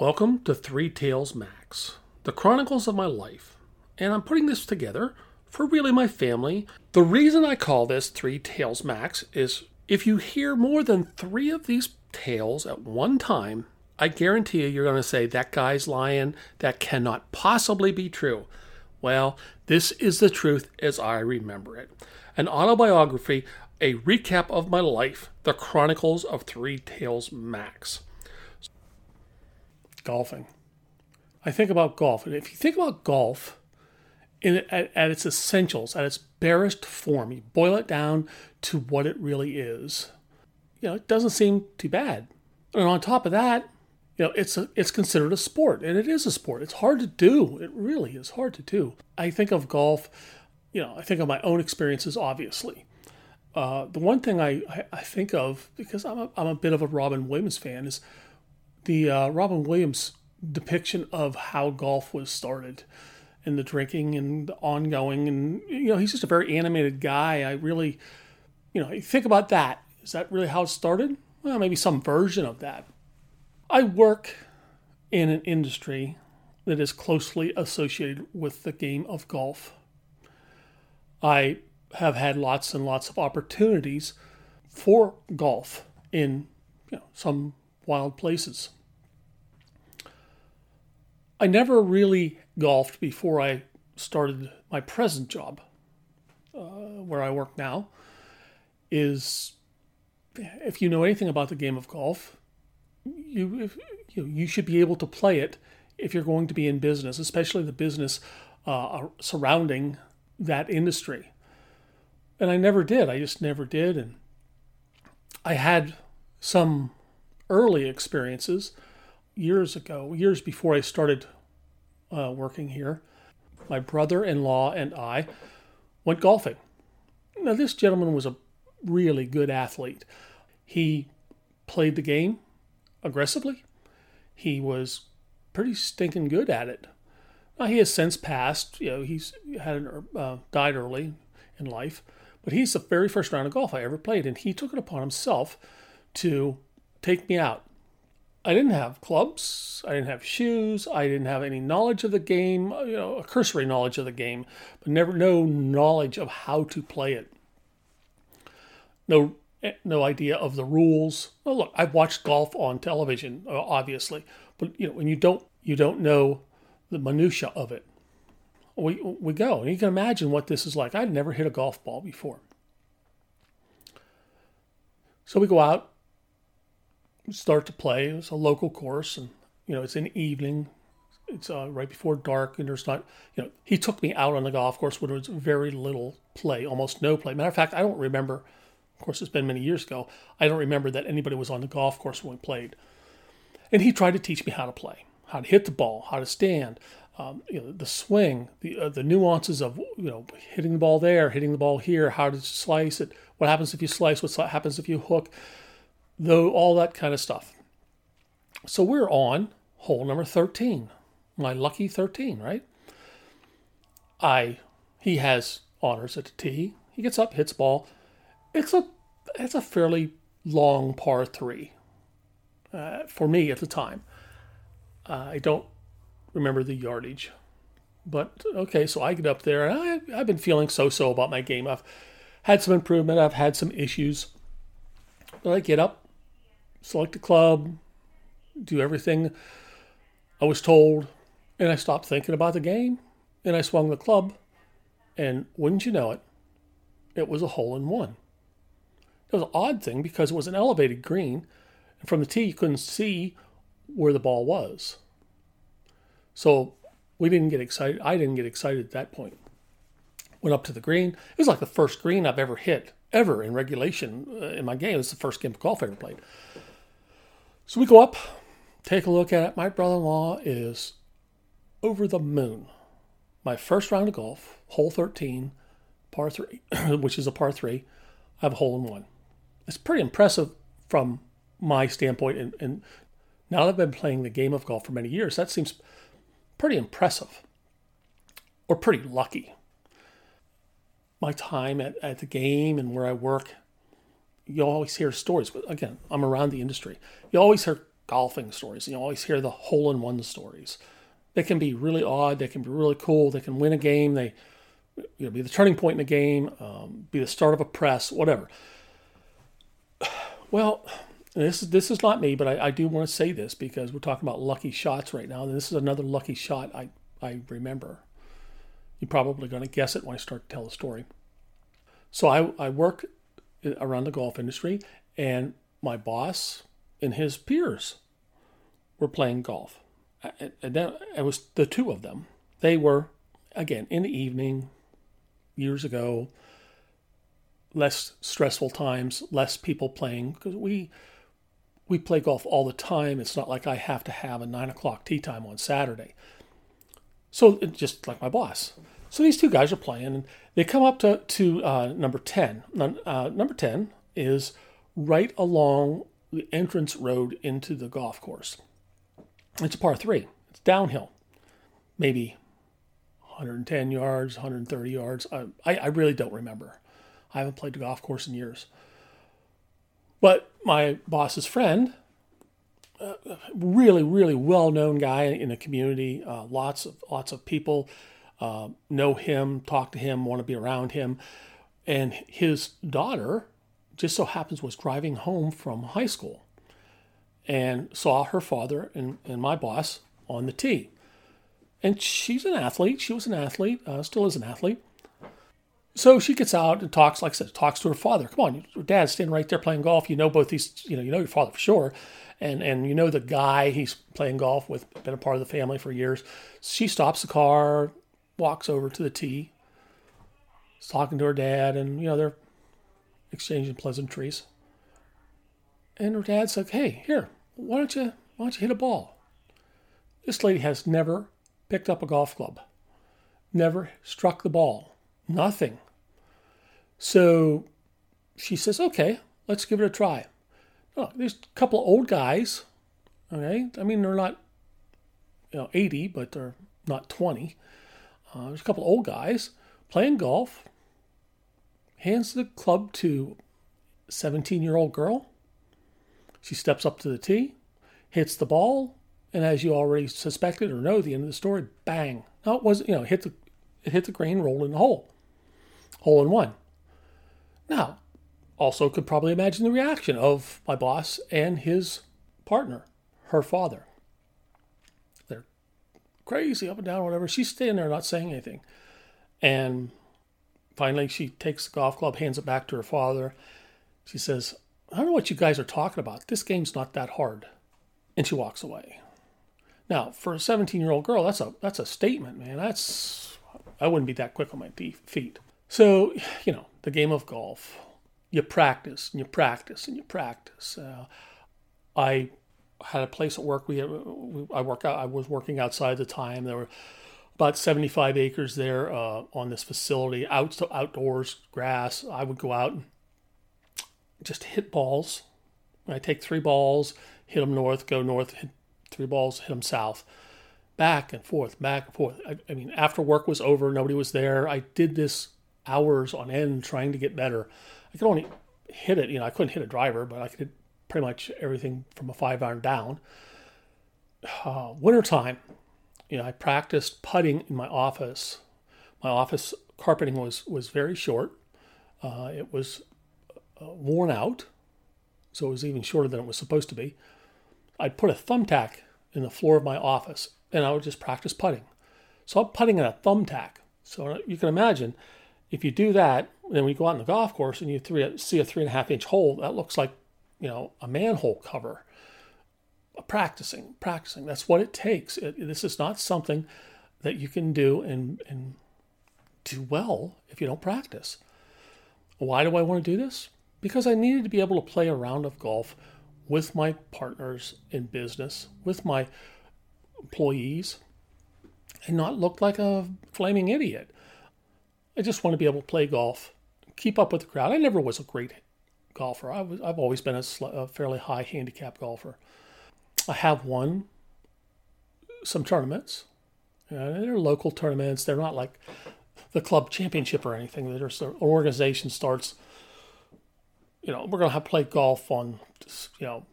Welcome to Three Tales Max, the chronicles of my life. And I'm putting this together for really my family. The reason I call this Three Tales Max is if you hear more than three of these tales at one time, I guarantee you you're going to say, that guy's lying. That cannot possibly be true. Well, this is the truth as I remember it. An autobiography, a recap of my life, the Chronicles of Three Tales Max. Golfing. I think about golf. And if you think about golf in, at, at its essentials, at its barest form, you boil it down to what it really is, you know, it doesn't seem too bad. And on top of that, you know, it's a, it's considered a sport, and it is a sport. It's hard to do. It really is hard to do. I think of golf, you know, I think of my own experiences, obviously. Uh, the one thing I, I, I, think of, because I'm a, I'm a bit of a Robin Williams fan, is the uh, Robin Williams depiction of how golf was started and the drinking and the ongoing. And, you know, he's just a very animated guy. I really, you know, think about that. Is that really how it started? Well, maybe some version of that. I work in an industry that is closely associated with the game of golf. I have had lots and lots of opportunities for golf in you know, some wild places. I never really golfed before I started my present job, uh, where I work now. Is if you know anything about the game of golf, you if, you, you should be able to play it if you're going to be in business, especially the business uh, surrounding that industry. And I never did. I just never did. And I had some early experiences years ago, years before I started uh, working here. My brother in law and I went golfing. Now, this gentleman was a really good athlete. He played the game aggressively. He was pretty stinking good at it. Now, he has since passed. You know, he's had an, uh, died early in life, but he's the very first round of golf I ever played, and he took it upon himself to take me out. I didn't have clubs, I didn't have shoes, I didn't have any knowledge of the game, you know, a cursory knowledge of the game, but never no knowledge of how to play it. No eh, no idea of the rules. Well, look, I've watched golf on television, uh, obviously, but you know, when you don't you don't know the minutia of it, we we go, and you can imagine what this is like. I'd never hit a golf ball before, so we go out, start to play. It's a local course, and you know it's the evening. It's uh, right before dark, and there's not. You know, he took me out on the golf course where there was very little play, almost no play. Matter of fact, I don't remember. Of course, it's been many years ago. I don't remember that anybody was on the golf course when we played. And he tried to teach me how to play, how to hit the ball, how to stand, um, you know, the swing, the uh, the nuances of you know hitting the ball there, hitting the ball here, how to slice it, what happens if you slice, what happens if you hook though all that kind of stuff. So we're on hole number 13. My lucky 13, right? I he has honors at the tee. He gets up, hits ball. It's a it's a fairly long par three uh, for me at the time. Uh, I don't remember the yardage, but okay. So I get up there, and I, I've been feeling so-so about my game. I've had some improvement. I've had some issues, but I get up, select a club, do everything I was told, and I stopped thinking about the game and I swung the club, and wouldn't you know it, it was a hole in one. It was an odd thing because it was an elevated green, and from the tee you couldn't see where the ball was. So we didn't get excited. I didn't get excited at that point. Went up to the green. It was like the first green I've ever hit, ever in regulation uh, in my game. It's the first game of golf I ever played. So we go up, take a look at it. My brother in law is over the moon. My first round of golf, hole 13, par 3, which is a par 3, I have a hole in one. It's pretty impressive from my standpoint. And, and now that I've been playing the game of golf for many years, that seems pretty impressive or pretty lucky. My time at, at the game and where I work you always hear stories. Again, I'm around the industry. You always hear golfing stories. You always hear the hole in one stories. They can be really odd. They can be really cool. They can win a game. They you know, be the turning point in a game, um, be the start of a press, whatever. Well, this is this is not me, but I, I do want to say this because we're talking about lucky shots right now, and this is another lucky shot I I remember. You're probably going to guess it when I start to tell the story. So I, I work around the golf industry, and my boss and his peers were playing golf. And then it was the two of them. They were, again, in the evening, years ago, less stressful times, less people playing because we we play golf all the time. It's not like I have to have a nine o'clock tee time on Saturday. So just like my boss. So these two guys are playing, and they come up to to uh, number ten. Uh, number ten is right along the entrance road into the golf course. It's a par three. It's downhill, maybe 110 yards, 130 yards. I, I really don't remember. I haven't played the golf course in years. But my boss's friend, uh, really, really well-known guy in the community, uh, lots of lots of people uh, know him, talk to him, want to be around him, and his daughter just so happens was driving home from high school and saw her father and, and my boss on the tee. And she's an athlete. She was an athlete, uh, still is an athlete. So she gets out and talks, like I said, talks to her father. Come on, your dad's standing right there playing golf. You know both these, you know, you know your father for sure, and and you know the guy he's playing golf with, been a part of the family for years. She stops the car, walks over to the tee, is talking to her dad, and you know they're exchanging pleasantries. And her dad's like, "Hey, here, why don't you why don't you hit a ball?" This lady has never picked up a golf club, never struck the ball, nothing. So she says, "Okay, let's give it a try." Oh, there's a couple of old guys. Okay, I mean they're not, you know, 80, but they're not 20. Uh, there's a couple old guys playing golf, hands the club to 17 year old girl. She steps up to the tee, hits the ball, and as you already suspected or know, the end of the story, bang. No, it wasn't, you know, hit the, it hit the green, rolled in the hole. Hole in one. Now, also could probably imagine the reaction of my boss and his partner, her father. Crazy up and down, whatever. She's standing there not saying anything. And Finally, she takes the golf club, hands it back to her father. She says, I don't know what you guys are talking about. This game's not that hard. And she walks away. Now, for a 17 year old girl, that's a that's a statement, man. That's I wouldn't be that quick on my feet. So, you know, the game of golf, you practice and you practice and you practice. Uh, I had a place at work. We, we I work out. I was working outside at the time. There were about 75 acres there uh, on this facility, out outdoors, grass. I would go out and just hit balls. I take three balls, hit them north, go north, hit three balls, hit them south, back and forth, back and forth. I, I mean, after work was over, nobody was there. I did this hours on end trying to get better. I could only hit it, you know, I couldn't hit a driver, but I could pretty much everything from a five iron down. Uh, wintertime, you know, I practiced putting in my office. My office carpeting was was very short. Uh, it was uh, worn out, so it was even shorter than it was supposed to be. I'd put a thumbtack in the floor of my office, and I would just practice putting. So I'm putting in a thumbtack. So you can imagine if you do that, then you go out on the golf course and you three, see a three and a half inch hole, that looks like you know a manhole cover practicing, practicing. That's what it takes. It, this is not something that you can do and, and do well if you don't practice. Why do I want to do this? Because I needed to be able to play a round of golf with my partners in business, with my employees, and not look like a flaming idiot. I just want to be able to play golf, keep up with the crowd. I never was a great golfer. I was, I've always been a, a fairly high handicap golfer. I have won some tournaments. Uh, they're local tournaments. They're not like the club championship or anything. There's an organization starts. You know, we're to have play golf on, you know,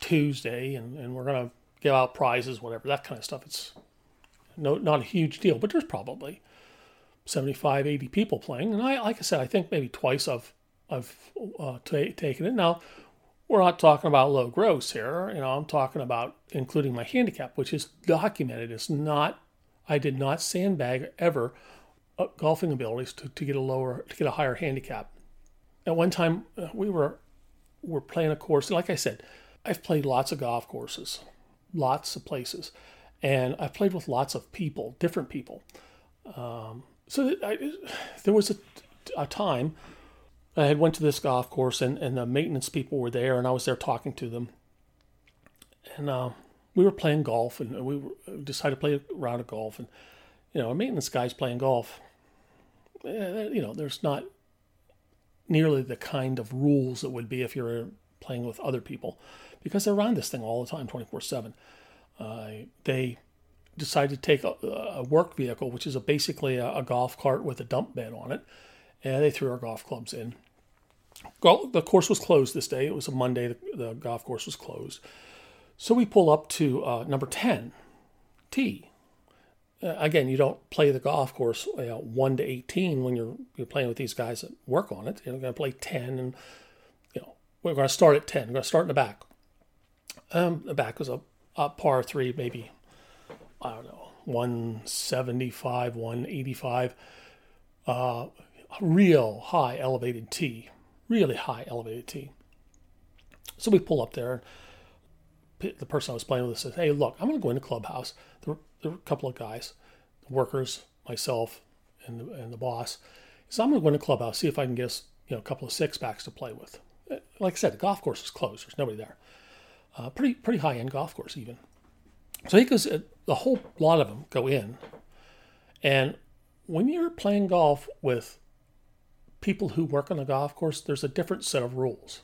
Tuesday, and, and we're to give out prizes, whatever, that kind of stuff. It's no, not a huge deal, but there's probably 75, 80 people playing. And I, like I said, I think maybe twice I've, I've uh, t- taken it. Now, we're not talking about low gross here. You know, I'm talking about including my handicap, which is documented. It's not, I did not sandbag ever uh, golfing abilities to, to get a lower, to get a higher handicap. At one time, uh, we were, were playing a course. Like I said, I've played lots of golf courses, lots of places, and I've played with lots of people, different people. Um, so I, there was a, a time I had went to this golf course and, and the maintenance people were there and I was there talking to them. And uh, we were playing golf and we decided to play a round of golf. And, you know, a maintenance guy's playing golf. Eh, you know, there's not nearly the kind of rules that would be if you're playing with other people because they're this thing all the time, 24 uh, 7. They decided to take a, a, work vehicle, which is a, basically a, a golf cart with a dump bed on it, and they threw our golf clubs in the course was closed this day. It was a Monday. The, the golf course was closed. So we pull up to uh, number 10, T. Uh, again, you don't play the golf course you know, 1 to 18 when you're, you're playing with these guys that work on it. You're going to play 10, and you know we're going to start at 10. We're going to start in the back. Um, the back was a, a par 3, maybe, I don't know, 175, 185. Uh, real high elevated tee really high elevated tee. So we pull up there. The person I was playing with says, "Hey, look, I'm going to go into clubhouse. There there were a couple of guys, the workers, myself, and the, and the boss. So I'm going to go into clubhouse, see if I can get you know, a couple of six packs to play with. Uh, like I said, the golf course is closed. There's nobody there. Uh, pretty pretty high end golf course even. So he goes. The whole lot of them go in, and when you're playing golf with people who work on the golf course, there's a different set of rules.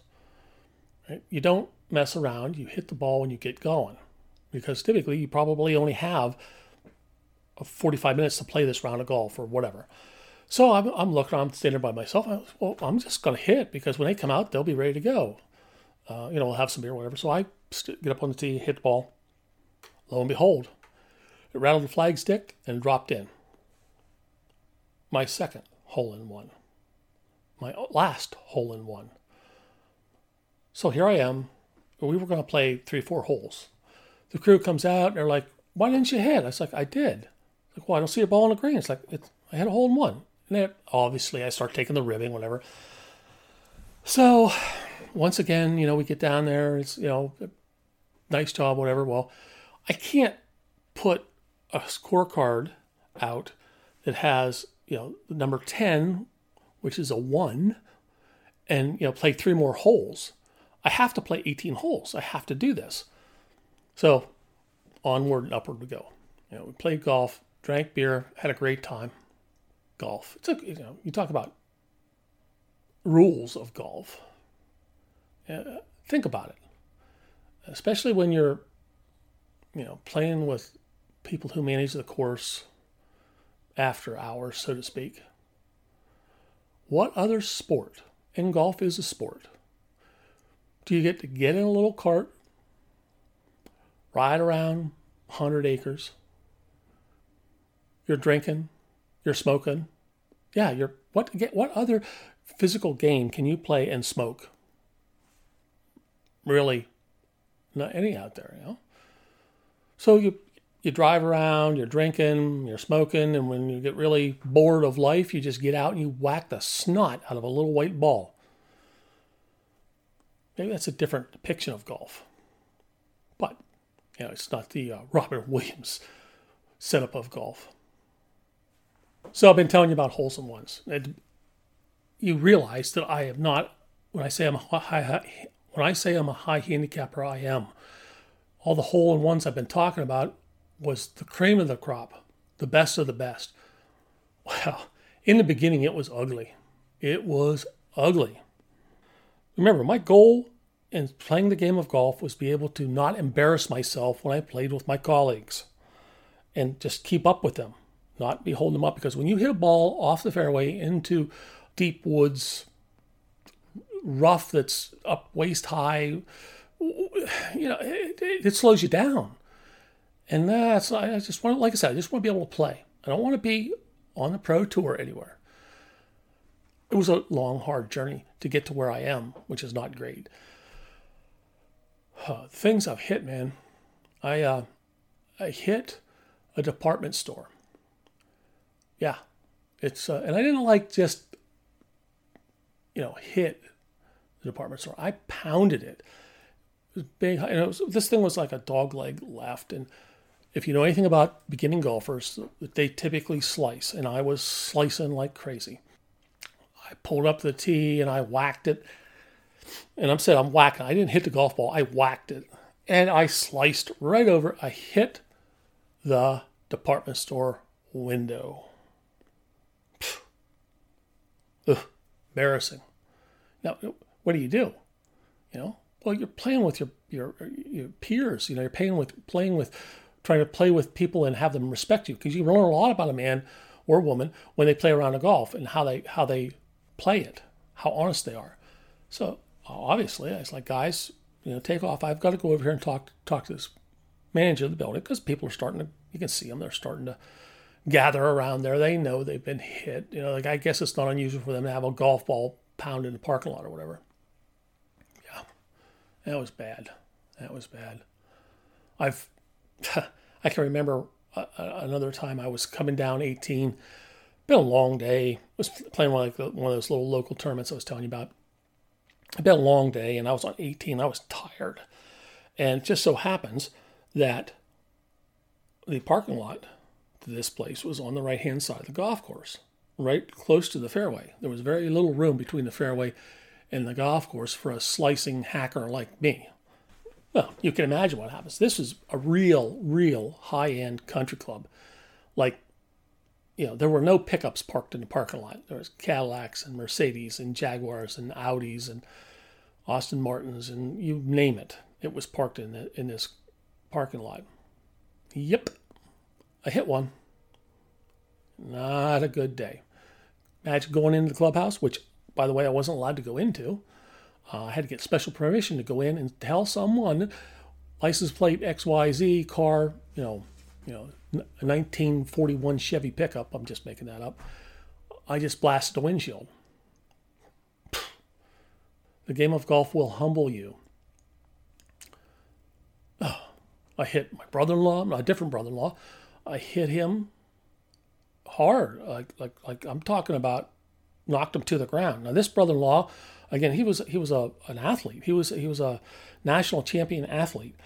Right? You don't mess around, you hit the ball and you get going. Because typically you probably only have 45 minutes to play this round of golf or whatever. So I'm, I'm looking, I'm standing by myself. I, well, I'm just going to hit because when they come out, they'll be ready to go. Uh, you know, we'll have some beer or whatever. So I get up on the tee, hit the ball. Lo and behold, it rattled the flag stick and dropped in. My second hole in one my last hole in one. So here I am. We were going to play three, four holes. The crew comes out and they're like, "Why didn't you hit?" I was like, "I did." Like, well, I don't see a ball on the green. It's like it's, I had a hole in one. And then obviously I start taking the ribbing, whatever. So once again, you know, we get down there. It's you know, nice job, whatever. Well, I can't put a scorecard out that has you know the number ten which is a one, and you know play three more holes. I have to play 18 holes. I have to do this. So onward and upward we go. You know, we played golf, drank beer, had a great time. Golf. It's a, you know, you talk about rules of golf. Uh, think about it, especially when you're, you know, playing with people who manage the course after hours, so to speak. What other sport, and golf is a sport, do you get to get in a little cart, ride around 100 acres? You're drinking, you're smoking. Yeah, you're what what other physical game can you play and smoke? Really, not any out there, you know. So you you drive around, you're drinking, you're smoking, and when you get really bored of life, you just get out and you whack the snot out of a little white ball. Maybe that's a different depiction of golf. But, you know, it's not the uh, Robert Williams setup of golf. So I've been telling you about holes in ones. And you realize that I am not, when I say I'm a high, high when I say I'm a high handicapper, I am. All the hole in ones I've been talking about was the cream of the crop, the best of the best. Well, in the beginning, it was ugly. It was ugly. Remember, my goal in playing the game of golf was be able to not embarrass myself when I played with my colleagues and just keep up with them, not be holding them up. Because when you hit a ball off the fairway into deep woods, rough that's up waist high, you know, it, it slows you down. And that's, I just want, like I said, I just want to be able to play. I don't want to be on the pro tour anywhere. It was a long, hard journey to get to where I am, which is not great. Uh, things I've hit, man. I uh, I hit a department store. Yeah, it's uh, and I didn't like just you know hit the department store. I pounded it. It was big. It was, this thing was like a dog leg left, and if you know anything about beginning golfers, they typically slice, and I was slicing like crazy. I pulled up the tee and I whacked it. And I'm saying I'm whacking. I didn't hit the golf ball. I whacked it. And I sliced right over. I hit the department store window. Ugh, embarrassing. Now, what do you do? You know, well, you're playing with your your your peers. You know, you're playing with playing with trying to play with people and have them respect you because you learn a lot about a man or woman when they play around a golf and how they how they play it, how honest they are. So obviously, I was like, guys, you know, take off. I've got to go over here and talk talk to this manager of the building because people are starting to. You can see them; they're starting to gather around there. They know they've been hit. You know, like I guess it's not unusual for them to have a golf ball pound in the parking lot or whatever. Yeah, that was bad. That was bad. I've I can remember uh, another time I was coming down 18 been a long day. I was playing one, like one of those little local tournaments I was telling you about. It's been a long day, and I was on 18. I was tired, and it just so happens that the parking lot to this place was on the right hand side of the golf course, right close to the fairway. There was very little room between the fairway and the golf course for a slicing hacker like me. Well, you can imagine what happens. This is a real, real high end country club, like you know, there were no pickups parked in the parking lot. There was Cadillacs and Mercedes and Jaguars and Audis and Aston Martins and you name it. It was parked in the, in this parking lot. Yep, I hit one. Not a good day. Imagine going into the clubhouse, which, by the way, I wasn't allowed to go into. Uh, I had to get special permission to go in and tell someone license plate XYZ car, you know, you know, 1941 Chevy pickup. I'm just making that up. I just blasted the windshield. The game of golf will humble you. Oh, I hit my brother-in-law, a different brother-in-law. I hit him hard, like like like I'm talking about, knocked him to the ground. Now this brother-in-law, again, he was he was a an athlete. He was he was a national champion athlete,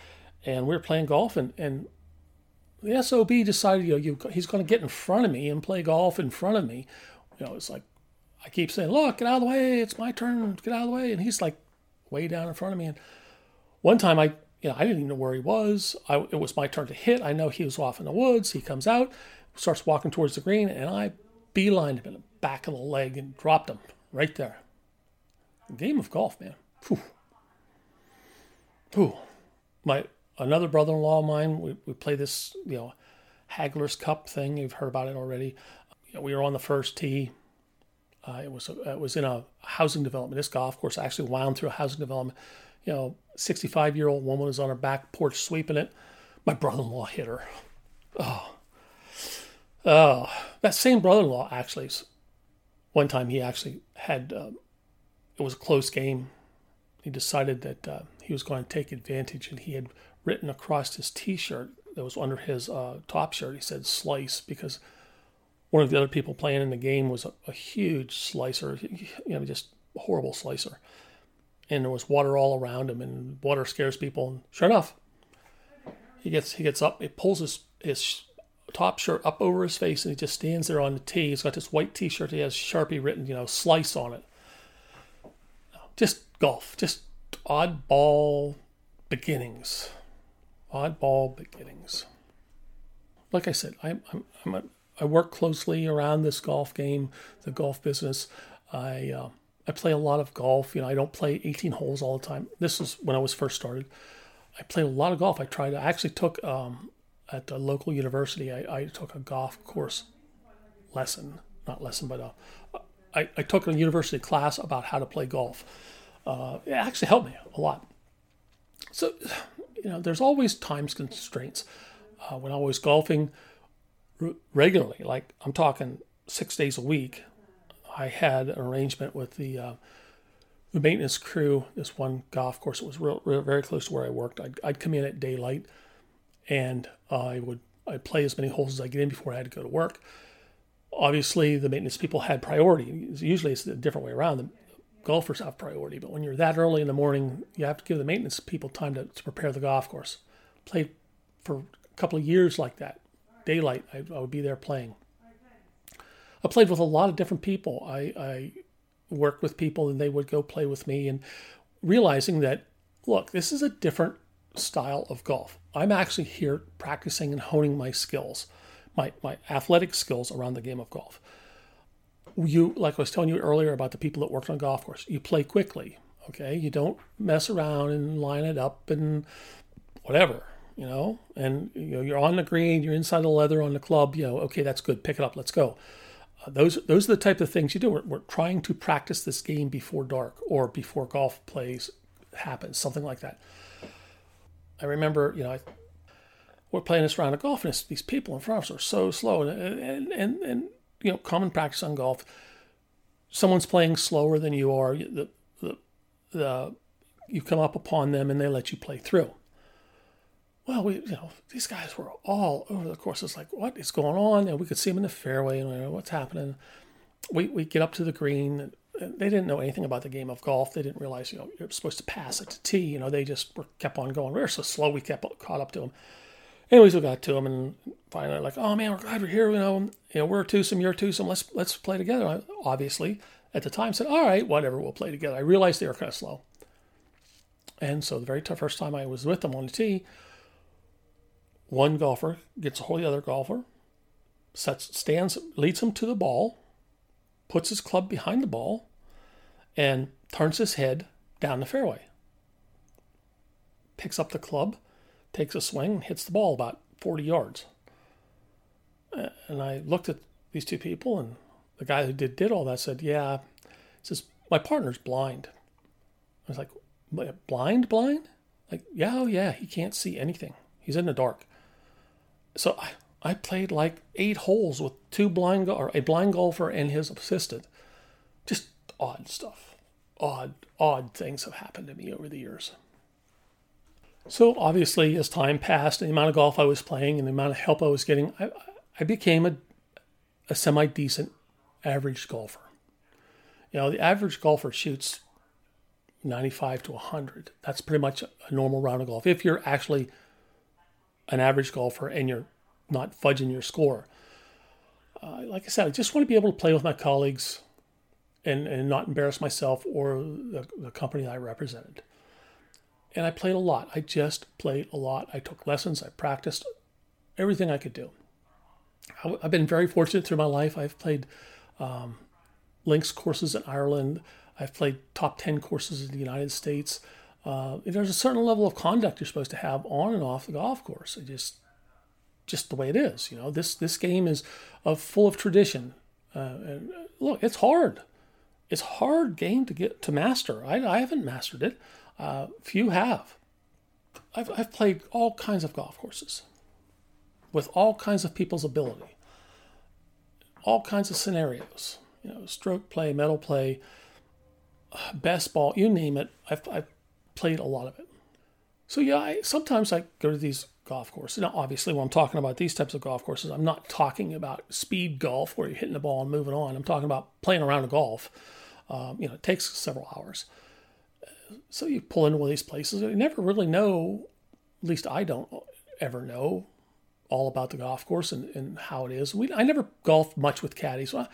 and we were playing golf, and and the SOB decided, you know, you, he's going to get in front of me and play golf in front of me. You know, it's like, I keep saying, look, get out of the way. It's my turn. Get out of the way. And he's like way down in front of me. And one time I, you know, I didn't even know where he was. I, it was my turn to hit. I know he was off in the woods. He comes out, starts walking towards the green, and I beelined him in the back of the leg and dropped him right there. Game of golf, man. Whew. Whew. My another brother-in-law of mine, we, we play this, you know, Haggler's Cup thing. You've heard about it already. You know, we were on the first tee. Uh, it was a, it was in a housing development. This golf course actually wound through a housing development. You know, 65 year old woman was on her back porch sweeping it. My brother-in-law hit her. Oh, oh, that same brother-in-law actually. One time he actually had. Uh, it was a close game. He decided that uh, he was going to take advantage, and he had written across his T-shirt that was under his uh, top shirt. He said "slice" because one of the other people playing in the game was a, a huge slicer, you know, just horrible slicer, and there was water all around him, and water scares people. And sure enough, he gets he gets up, he pulls his his top shirt up over his face, and he just stands there on the tee. He's got this white T-shirt. He has Sharpie written, you know, "slice" on it. Just golf, just oddball beginnings oddball beginnings. Like I said, I'm, I'm, I'm a, i work closely around this golf game, the golf business. I uh, I play a lot of golf. You know, I don't play 18 holes all the time. This is when I was first started. I played a lot of golf. I tried. I actually took um, at a local university. I, I took a golf course lesson, not lesson, but uh, I, I took a university class about how to play golf. Uh, it actually helped me a lot. So, you know, there's always time constraints. Uh, when I was golfing regularly, like I'm talking six days a week, I had an arrangement with the uh, the maintenance crew. This one golf course it was real, real, very close to where I worked. I'd, I'd come in at daylight, and I would I'd play as many holes as I get in before I had to go to work. Obviously, the maintenance people had priority. Usually, it's a different way around. The golfers have priority, but when you're that early in the morning, you have to give the maintenance people time to, to prepare the golf course. Played for a couple of years like that. Daylight, I, I would be there playing. I played with a lot of different people. I, I worked with people and they would go play with me and realizing that, look, this is a different style of golf. I'm actually here practicing and honing my skills, my, my athletic skills around the game of golf. You, like I was telling you earlier about the people that work on golf course, you play quickly, okay? You don't mess around and line it up and whatever, you know? And you know, you're on the green, you're inside the leather on the club, you know, okay, that's good, pick it up, let's go. Uh, those those are the type of things you do. We're, we're trying to practice this game before dark or before golf plays happens, something like that. I remember, you know, I, we're playing this round of golf, and these people in front of us are so slow, and, and and and you know, common practice on golf. Someone's playing slower than you are. The the the you come up upon them, and they let you play through. Well, we you know these guys were all over the course. It's like what is going on? And we could see them in the fairway, and what's happening. We we get up to the green, they didn't know anything about the game of golf. They didn't realize, you know, you're supposed to pass it to tee. You know, they just were, kept on going. We were so slow, we kept caught up to them. Anyways, we got to them, and finally, like, oh man, we're glad we're here. You know, you know, we're twosome, you're twosome. Let's let's play together. I obviously, at the time, said, all right, whatever, we'll play together. I realized they were kind of slow, and so the very first time I was with them on the tee, one golfer gets a hold of the other golfer, sets, stands, leads him to the ball puts his club behind the ball, and turns his head down the fairway. Picks up the club, takes a swing, and hits the ball about 40 yards. And I looked at these two people, and the guy who did, did all that said, Yeah, says, My partner's blind. I was like, Blind, blind? Like, yeah, oh, yeah, he can't see anything. He's in the dark. So I, I played like eight holes with two blind or a blind golfer and his assistant. Just odd stuff. Odd, odd things have happened to me over the years. So obviously, as time passed, and the amount of golf I was playing and the amount of help I was getting, I, I became a, a semi decent average golfer. You know, the average golfer shoots 95 to 100. That's pretty much a normal round of golf. If you're actually an average golfer and you're not fudging your score. Uh, like I said, I just want to be able to play with my colleagues and, and not embarrass myself or the, the company I represented. And I played a lot. I just played a lot. I took lessons, I practiced everything I could do. I, have been very fortunate through my life. I've played um, links courses in Ireland. I've played top 10 courses in the United States. Uh, there's a certain level of conduct you're supposed to have on and off the golf course. I just just the way it is. You know, this this game is uh, full of tradition. Uh, and uh, look, it's hard. It's hard game to get to master. I, I haven't mastered it. Uh, few have. I've, I've played all kinds of golf courses with all kinds of people's ability, all kinds of scenarios. You know, stroke play, medal play, best ball, you name it. I've, I've played a lot of it. So yeah, I, sometimes I go to these golf course. Now, obviously, when I'm talking about these types of golf courses, I'm not talking about speed golf where you're hitting the ball and moving on. I'm talking about playing around a golf. Um, you know, it takes several hours. So you pull into one of these places. You never really know, at least I don't ever know all about the golf course and, and how it is. We, I never golfed much with caddies. Uh,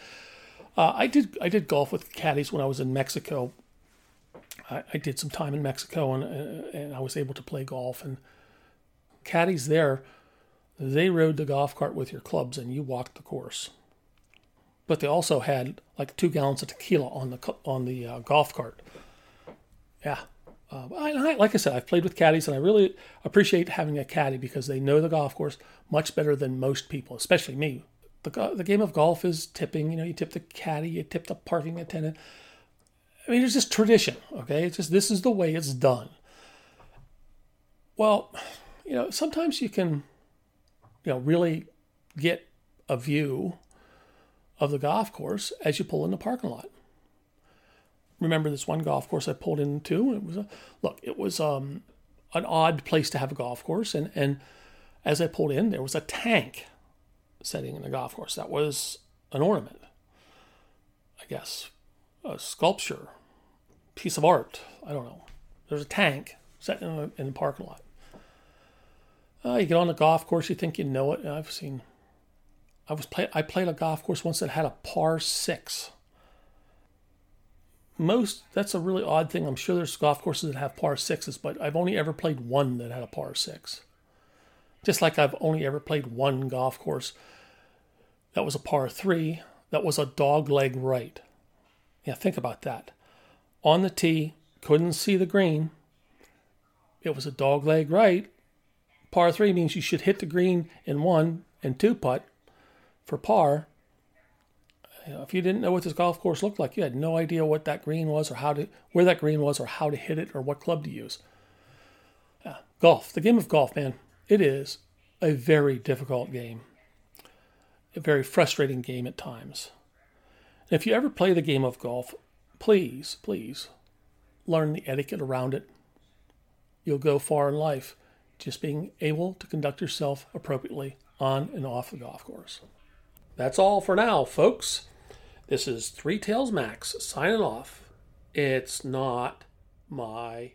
I did I did golf with caddies when I was in Mexico. I, I did some time in Mexico and, and I was able to play golf and caddies there, they rode the golf cart with your clubs and you walked the course. But they also had like two gallons of tequila on the on the uh, golf cart. Yeah, uh, I, I, like I said, I've played with caddies and I really appreciate having a caddy because they know the golf course much better than most people, especially me. The, the game of golf is tipping. You know, you tip the caddy, you tip the parking attendant. I mean, it's just tradition. Okay, it's just this is the way it's done. Well, you know, sometimes you can, you know, really get a view of the golf course as you pull in the parking lot. Remember this one golf course I pulled into? It was a look. It was um, an odd place to have a golf course, and and as I pulled in, there was a tank setting in the golf course. That was an ornament, I guess, a sculpture, piece of art. I don't know. There's a tank set in the, in the parking lot. Uh, you get on the golf course, you think you know it. I've seen. I was play. I played a golf course once that had a par six. Most that's a really odd thing. I'm sure there's golf courses that have par sixes, but I've only ever played one that had a par six. Just like I've only ever played one golf course that was a par three that was a dog leg right. Yeah, think about that. On the tee, couldn't see the green. It was a dog leg right. Par three means you should hit the green in one and two putt for par. You know, if you didn't know what this golf course looked like, you had no idea what that green was or how to where that green was or how to hit it or what club to use. Yeah, golf, the game of golf, man, it is a very difficult game. A very frustrating game at times. And if you ever play the game of golf, please, please learn the etiquette around it. You'll go far in life just being able to conduct yourself appropriately on and off the golf course. That's all for now, folks. This is Three Tales Max signing off. It's not my